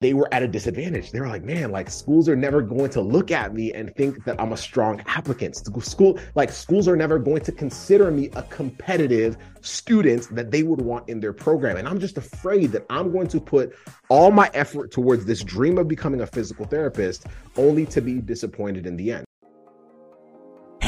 they were at a disadvantage. They were like, man, like schools are never going to look at me and think that I'm a strong applicant. School, like schools are never going to consider me a competitive student that they would want in their program. And I'm just afraid that I'm going to put all my effort towards this dream of becoming a physical therapist only to be disappointed in the end.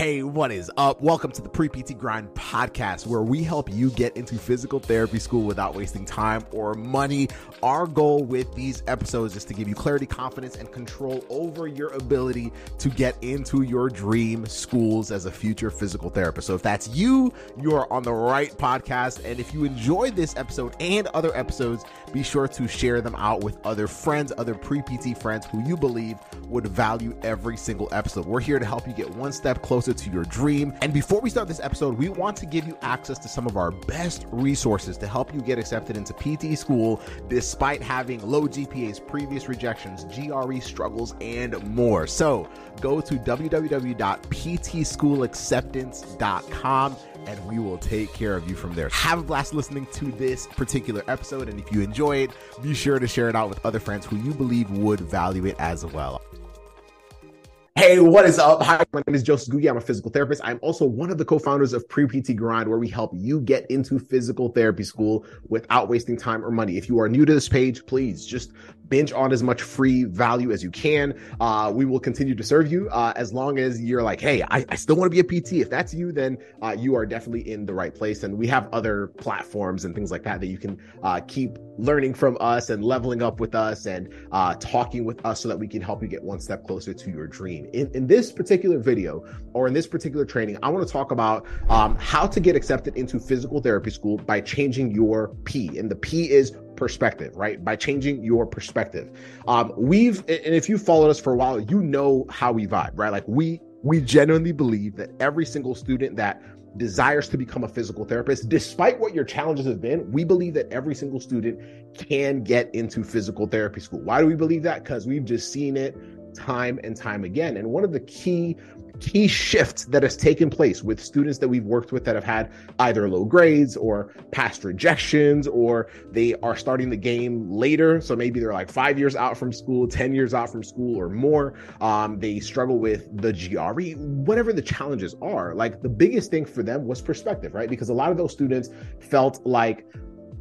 Hey, what is up? Welcome to the Pre PT Grind podcast, where we help you get into physical therapy school without wasting time or money. Our goal with these episodes is to give you clarity, confidence, and control over your ability to get into your dream schools as a future physical therapist. So, if that's you, you're on the right podcast. And if you enjoyed this episode and other episodes, be sure to share them out with other friends, other pre PT friends who you believe would value every single episode. We're here to help you get one step closer closer to your dream. And before we start this episode, we want to give you access to some of our best resources to help you get accepted into PT school despite having low GPAs, previous rejections, GRE struggles, and more. So go to www.ptschoolacceptance.com and we will take care of you from there. Have a blast listening to this particular episode. And if you enjoy it, be sure to share it out with other friends who you believe would value it as well. Hey, what is up? Hi, my name is Joseph Gugi. I'm a physical therapist. I'm also one of the co-founders of Pre-PT Grind, where we help you get into physical therapy school without wasting time or money. If you are new to this page, please just binge on as much free value as you can. Uh, we will continue to serve you uh, as long as you're like, hey, I, I still want to be a PT. If that's you, then uh, you are definitely in the right place. And we have other platforms and things like that that you can uh, keep learning from us and leveling up with us and uh, talking with us so that we can help you get one step closer to your dream. In, in this particular video or in this particular training, I want to talk about um, how to get accepted into physical therapy school by changing your P. And the P is perspective, right? By changing your perspective. Um, we've, and if you followed us for a while, you know how we vibe, right? Like we, we genuinely believe that every single student that desires to become a physical therapist, despite what your challenges have been, we believe that every single student can get into physical therapy school. Why do we believe that? Because we've just seen it time and time again. And one of the key key shift that has taken place with students that we've worked with that have had either low grades or past rejections or they are starting the game later. So maybe they're like five years out from school 10 years out from school or more. Um, they struggle with the gre whatever the challenges are. Like the biggest thing for them was perspective right? Because a lot of those students felt like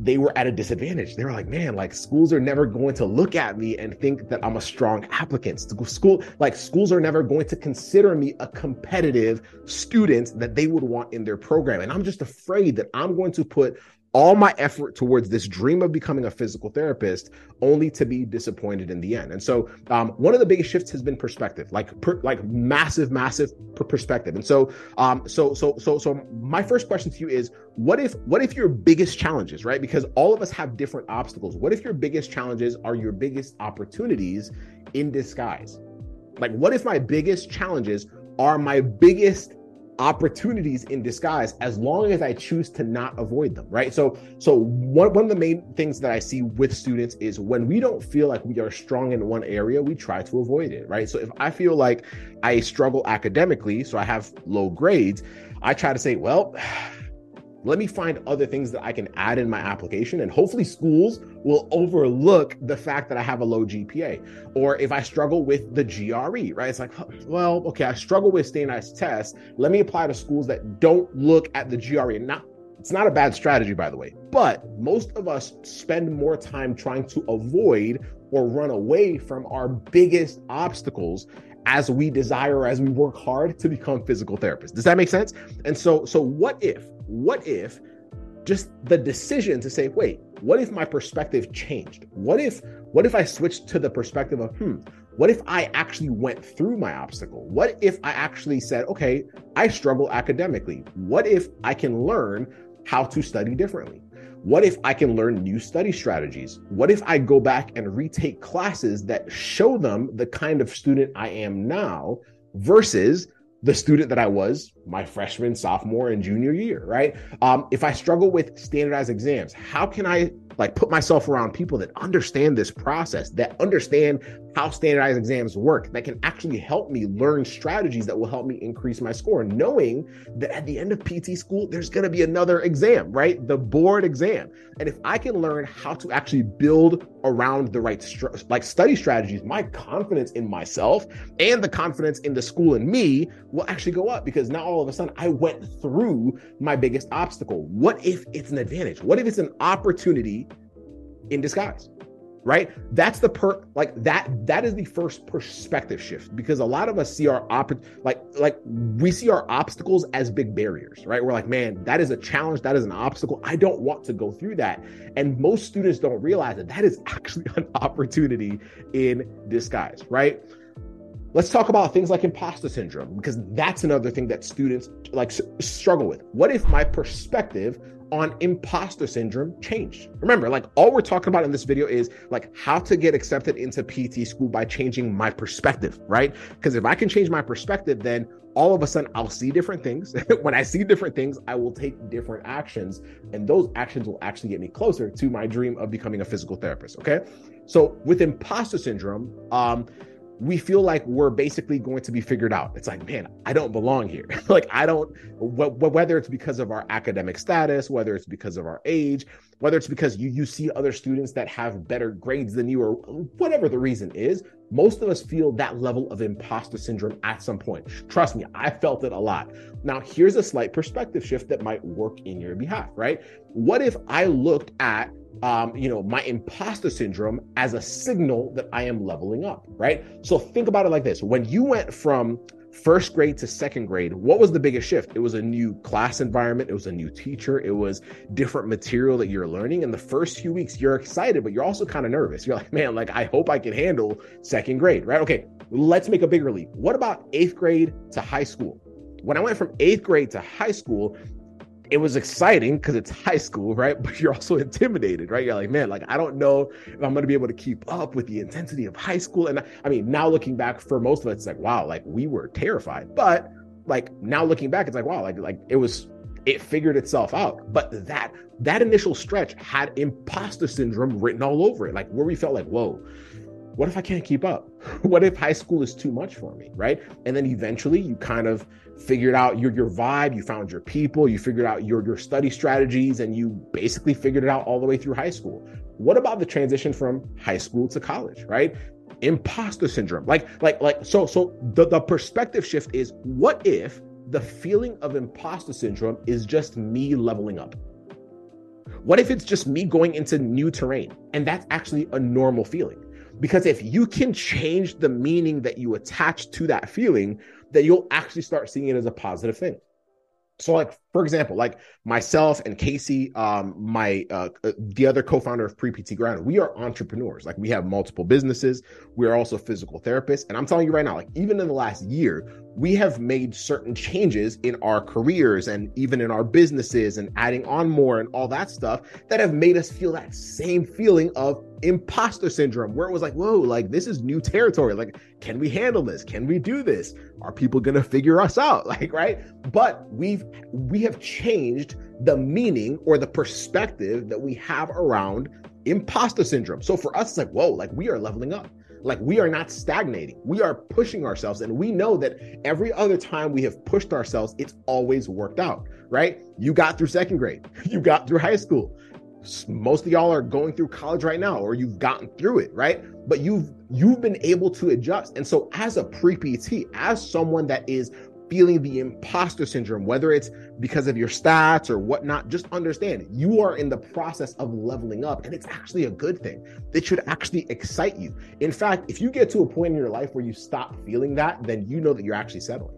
they were at a disadvantage. They were like, man, like schools are never going to look at me and think that I'm a strong applicant. School, like schools are never going to consider me a competitive student that they would want in their program. And I'm just afraid that I'm going to put all my effort towards this dream of becoming a physical therapist only to be disappointed in the end. And so um, one of the biggest shifts has been perspective like per, like massive massive perspective. And so um, so so so so my first question to you is what if what if your biggest challenges right? Because all of us have different obstacles. What if your biggest challenges are your biggest opportunities in disguise? Like what if my biggest challenges are my biggest opportunities in disguise as long as I choose to not avoid them, right? So, so one, one of the main things that I see with students is when we don't feel like we are strong in one area, we try to avoid it, right? So if I feel like I struggle academically, so I have low grades, I try to say, well, let me find other things that I can add in my application. And hopefully, schools will overlook the fact that I have a low GPA. Or if I struggle with the GRE, right? It's like, well, okay, I struggle with standardized tests. Let me apply to schools that don't look at the GRE. Not, it's not a bad strategy, by the way. But most of us spend more time trying to avoid or run away from our biggest obstacles as we desire as we work hard to become physical therapists. Does that make sense? And so so what if what if just the decision to say, wait, what if my perspective changed? What if what if I switched to the perspective of, hmm, what if I actually went through my obstacle? What if I actually said, okay, I struggle academically. What if I can learn how to study differently? What if I can learn new study strategies? What if I go back and retake classes that show them the kind of student I am now versus the student that I was my freshman, sophomore, and junior year, right? Um, if I struggle with standardized exams, how can I like put myself around people that understand this process, that understand how standardized exams work, that can actually help me learn strategies that will help me increase my score, knowing that at the end of PT school, there's going to be another exam, right? The board exam. And if I can learn how to actually build around the right like study strategies, my confidence in myself and the confidence in the school and me will actually go up because now all of a sudden I went through my biggest obstacle. What if it's an advantage? What if it's an opportunity in disguise? Right? That's the per like that that is the first perspective shift because a lot of us see our op like like we see our obstacles as big barriers, right? We're like, man, that is a challenge, that is an obstacle. I don't want to go through that. And most students don't realize that that is actually an opportunity in disguise, right? Let's talk about things like imposter syndrome because that's another thing that students like struggle with. What if my perspective on imposter syndrome changed? Remember, like all we're talking about in this video is like how to get accepted into PT school by changing my perspective, right? Because if I can change my perspective, then all of a sudden I'll see different things. when I see different things, I will take different actions, and those actions will actually get me closer to my dream of becoming a physical therapist. Okay. So with imposter syndrome, um, we feel like we're basically going to be figured out. It's like, man, I don't belong here. like, I don't, wh- whether it's because of our academic status, whether it's because of our age, whether it's because you, you see other students that have better grades than you, or whatever the reason is, most of us feel that level of imposter syndrome at some point. Trust me, I felt it a lot. Now, here's a slight perspective shift that might work in your behalf, right? What if I looked at um, you know, my imposter syndrome as a signal that I am leveling up, right? So think about it like this. When you went from first grade to second grade, what was the biggest shift? It was a new class environment, it was a new teacher, it was different material that you're learning. In the first few weeks, you're excited, but you're also kind of nervous. You're like, man, like I hope I can handle second grade, right? Okay, let's make a bigger leap. What about eighth grade to high school? When I went from eighth grade to high school, it was exciting because it's high school, right? But you're also intimidated, right? You're like, man, like I don't know if I'm to be able to keep up with the intensity of high school. And I mean, now looking back, for most of us, it's like, wow, like we were terrified. But like now looking back, it's like, wow, like like it was, it figured itself out. But that that initial stretch had imposter syndrome written all over it, like where we felt like, whoa, what if I can't keep up? What if high school is too much for me, right? And then eventually you kind of figured out your your vibe, you found your people, you figured out your your study strategies and you basically figured it out all the way through high school. What about the transition from high school to college, right? Imposter syndrome. Like like like so so the the perspective shift is what if the feeling of imposter syndrome is just me leveling up? What if it's just me going into new terrain and that's actually a normal feeling? Because if you can change the meaning that you attach to that feeling, then you'll actually start seeing it as a positive thing. So, like for example, like myself and Casey, um, my uh, uh the other co-founder of Pre PT Grind, we are entrepreneurs. Like we have multiple businesses. We are also physical therapists, and I'm telling you right now, like even in the last year, we have made certain changes in our careers and even in our businesses and adding on more and all that stuff that have made us feel that same feeling of imposter syndrome where it was like whoa like this is new territory. Like can we handle this? Can we do this? Are people gonna figure us out? Like right? But we've we have changed the meaning or the perspective that we have around imposter syndrome so for us it's like whoa like we are leveling up like we are not stagnating. We are pushing ourselves. And we know that every other time we have pushed ourselves, it's always worked out, right? You got through second grade, you got through high school. Most of y'all are going through college right now, or you've gotten through it, right? But you've you've been able to adjust. And so as a pre-PT, as someone that is feeling the imposter syndrome, whether it's because of your stats or whatnot, just understand you are in the process of leveling up. And it's actually a good thing. It should actually excite you. In fact, if you get to a point in your life where you stop feeling that, then you know that you're actually settling.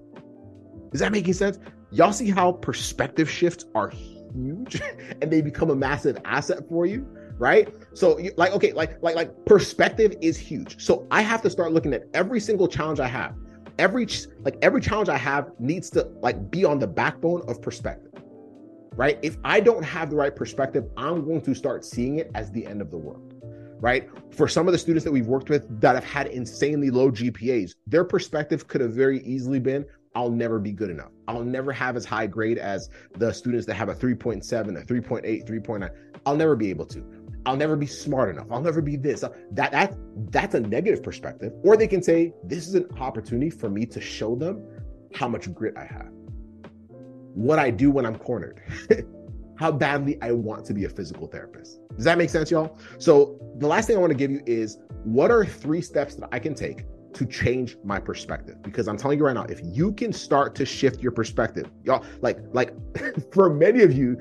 Is that making sense? Y'all see how perspective shifts are huge and they become a massive asset for you? right so like okay like like like perspective is huge so i have to start looking at every single challenge i have every like every challenge I have needs to like be on the backbone of perspective. Right? If I don't have the right perspective, I'm going to start seeing it as the end of the world. Right? For some of the students that we've worked with that have had insanely low GPAs, their perspective could have very easily been I'll never be good enough. I'll never have as high grade as the students that have a 3.7, a 3.8, 3.9. I'll never be able to. I'll never be smart enough. I'll never be this. That that that's a negative perspective. Or they can say, this is an opportunity for me to show them how much grit I have. What I do when I'm cornered. how badly I want to be a physical therapist. Does that make sense, y'all? So the last thing I want to give you is what are three steps that I can take to change my perspective because i'm telling you right now if you can start to shift your perspective y'all like like for many of you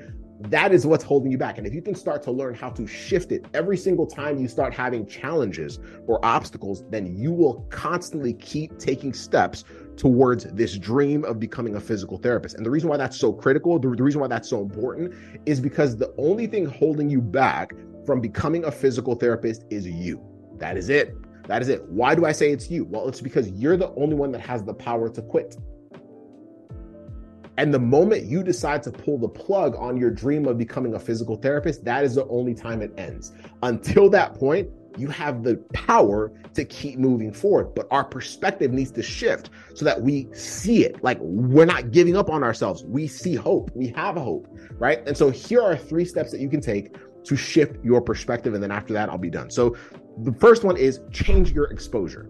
that is what's holding you back. And if you can start to learn how to shift it every single time you start having challenges or obstacles, then you will constantly keep taking steps towards this dream of becoming a physical therapist. And the reason why that's so critical, the, the reason why that's so important is because the only thing holding you back from becoming a physical therapist is you. That is it. That is it. Why do I say it's you? Well, it's because you're the only one that has the power to quit. And the moment you decide to pull the plug on your dream of becoming a physical therapist, that is the only time it ends. Until that point, you have the power to keep moving forward. But our perspective needs to shift so that we see it. Like we're not giving up on ourselves. We see hope. We have hope, right? And so here are three steps that you can take to shift your perspective. And then after that, I'll be done. So the first one is change your exposure.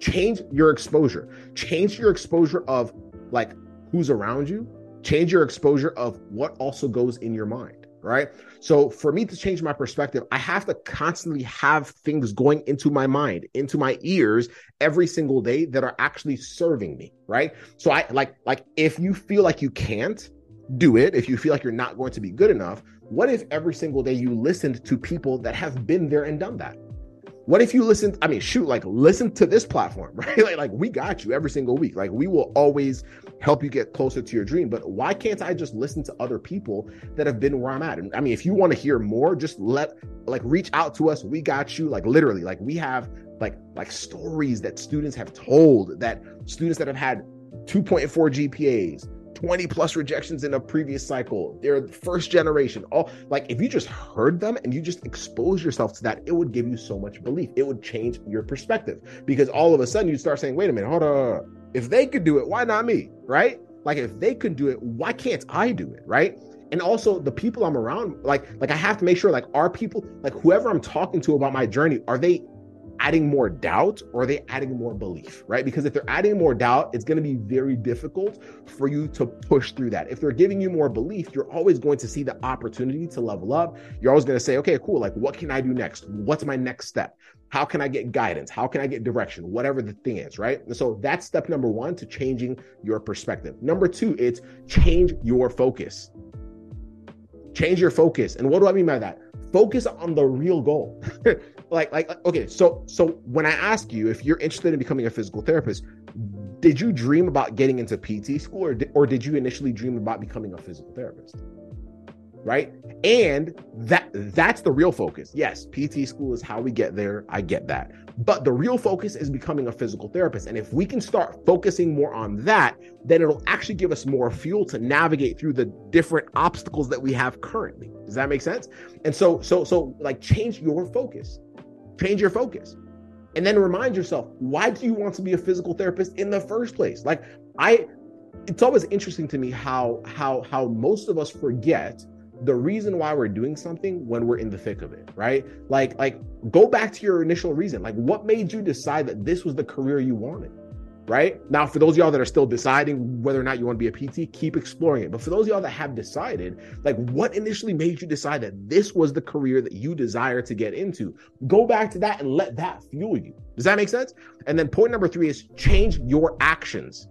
Change your exposure. Change your exposure of like who's around you, change your exposure of what also goes in your mind, right? So for me to change my perspective, I have to constantly have things going into my mind, into my ears every single day that are actually serving me, right? So I like like if you feel like you can't do it, if you feel like you're not going to be good enough, what if every single day you listened to people that have been there and done that? What if you listen? I mean, shoot, like listen to this platform, right? Like, like we got you every single week. Like we will always help you get closer to your dream. But why can't I just listen to other people that have been where I'm at? And I mean, if you want to hear more, just let like reach out to us. We got you. Like literally, like we have like like stories that students have told that students that have had 2.4 GPAs, 20 plus rejections in a previous cycle. They're first generation. All like if you just heard them and you just expose yourself to that, it would give you so much belief. It would change your perspective because all of a sudden you start saying, wait a minute, hold on. If they could do it, why not me? Right? Like if they could do it, why can't I do it? Right? And also the people I'm around, like, like I have to make sure, like, are people like whoever I'm talking to about my journey, are they adding more doubt or are they adding more belief, right? Because if they're adding more doubt, it's going to be very difficult for you to push through that. If they're giving you more belief, you're always going to see the opportunity to level up. You're always going to say, okay, cool. Like, what can I do next? What's my next step? How can I get guidance? How can I get direction? Whatever the thing is, right? And so that's step number one to changing your perspective. Number two, it's change your focus. Change your focus. And what do I mean by that? Focus on the real goal. like like okay so so when i ask you if you're interested in becoming a physical therapist did you dream about getting into pt school or did, or did you initially dream about becoming a physical therapist right? And that that's the real focus. Yes pt school is how we get there. I get that. But the real focus is becoming a physical therapist. And if we can start focusing more on that then it'll actually give us more fuel to navigate through the different obstacles that we have currently. Does that make sense? And so so so like change your focus. Change your focus. And then remind yourself why do you want to be a physical therapist in the first place? Like i it's always interesting to me how how how most of us forget the reason why we're doing something when we're in the thick of it right like like go back to your initial reason like what made you decide that this was the career you wanted right? Now, for those of y'all that are still deciding whether or not you want to be a PT, keep exploring it. But for those of y'all that have decided, like what initially made you decide that this was the career that you desire to get into, go back to that and let that fuel you. Does that make sense? And then point number three is change your actions.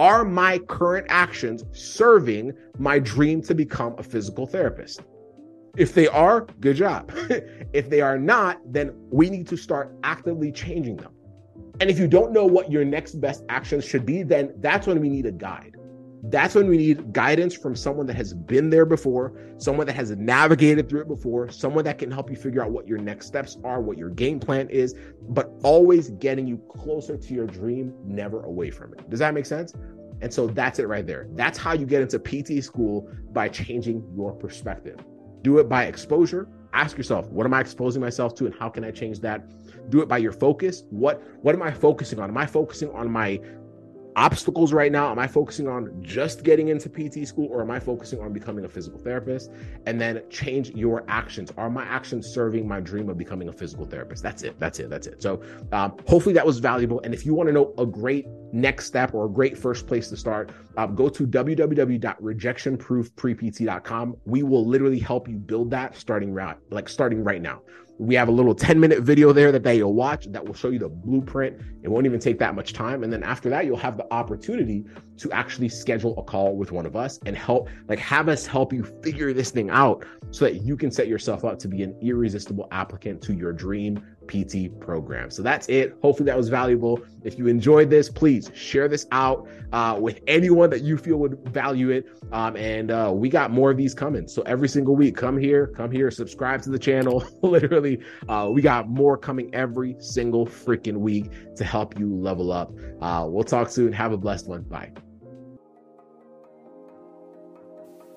Are my current actions serving my dream to become a physical therapist? If they are, good job. if they are not, then we need to start actively changing them. And if you don't know what your next best actions should be, then that's when we need a guide. That's when we need guidance from someone that has been there before, someone that has navigated through it before, someone that can help you figure out what your next steps are, what your game plan is, but always getting you closer to your dream, never away from it. Does that make sense? And so that's it right there. That's how you get into PT school by changing your perspective. Do it by exposure. Ask yourself, what am I exposing myself to and how can I change that? do it by your focus what what am i focusing on am i focusing on my obstacles right now? Am I focusing on just getting into PT school or am I focusing on becoming a physical therapist? And then change your actions. Are my actions serving my dream of becoming a physical therapist? That's it. That's it. That's it. So um, hopefully that was valuable. And if you want to know a great next step or a great first place to start, um, go to www.rejectionproofprept.com. We will literally help you build that starting right, like starting right now. We have a little 10 minute video there that, that you'll watch that will show you the blueprint. It won't even take that much time. And then after that, you'll have the opportunity to actually schedule a call with one of us and help, like, have us help you figure this thing out so that you can set yourself up to be an irresistible applicant to your dream PT program. So that's it. Hopefully that was valuable. If you enjoyed this, please share this out uh, with anyone that you feel would value it. Um, and uh, we got more of these coming. So every single week, come here, come here, subscribe to the channel. Literally, uh, we got more coming every single freaking week to help you level up. Uh, we'll talk soon. Have a blessed one. Bye.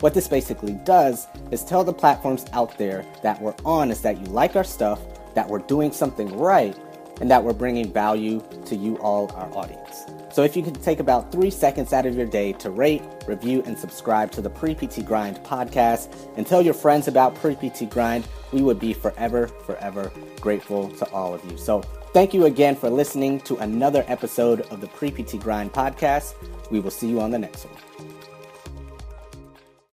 What this basically does is tell the platforms out there that we're on is that you like our stuff, that we're doing something right, and that we're bringing value to you all, our audience. So if you could take about three seconds out of your day to rate, review, and subscribe to the Pre PT Grind podcast and tell your friends about Pre PT Grind, we would be forever, forever grateful to all of you. So thank you again for listening to another episode of the Pre PT Grind podcast. We will see you on the next one.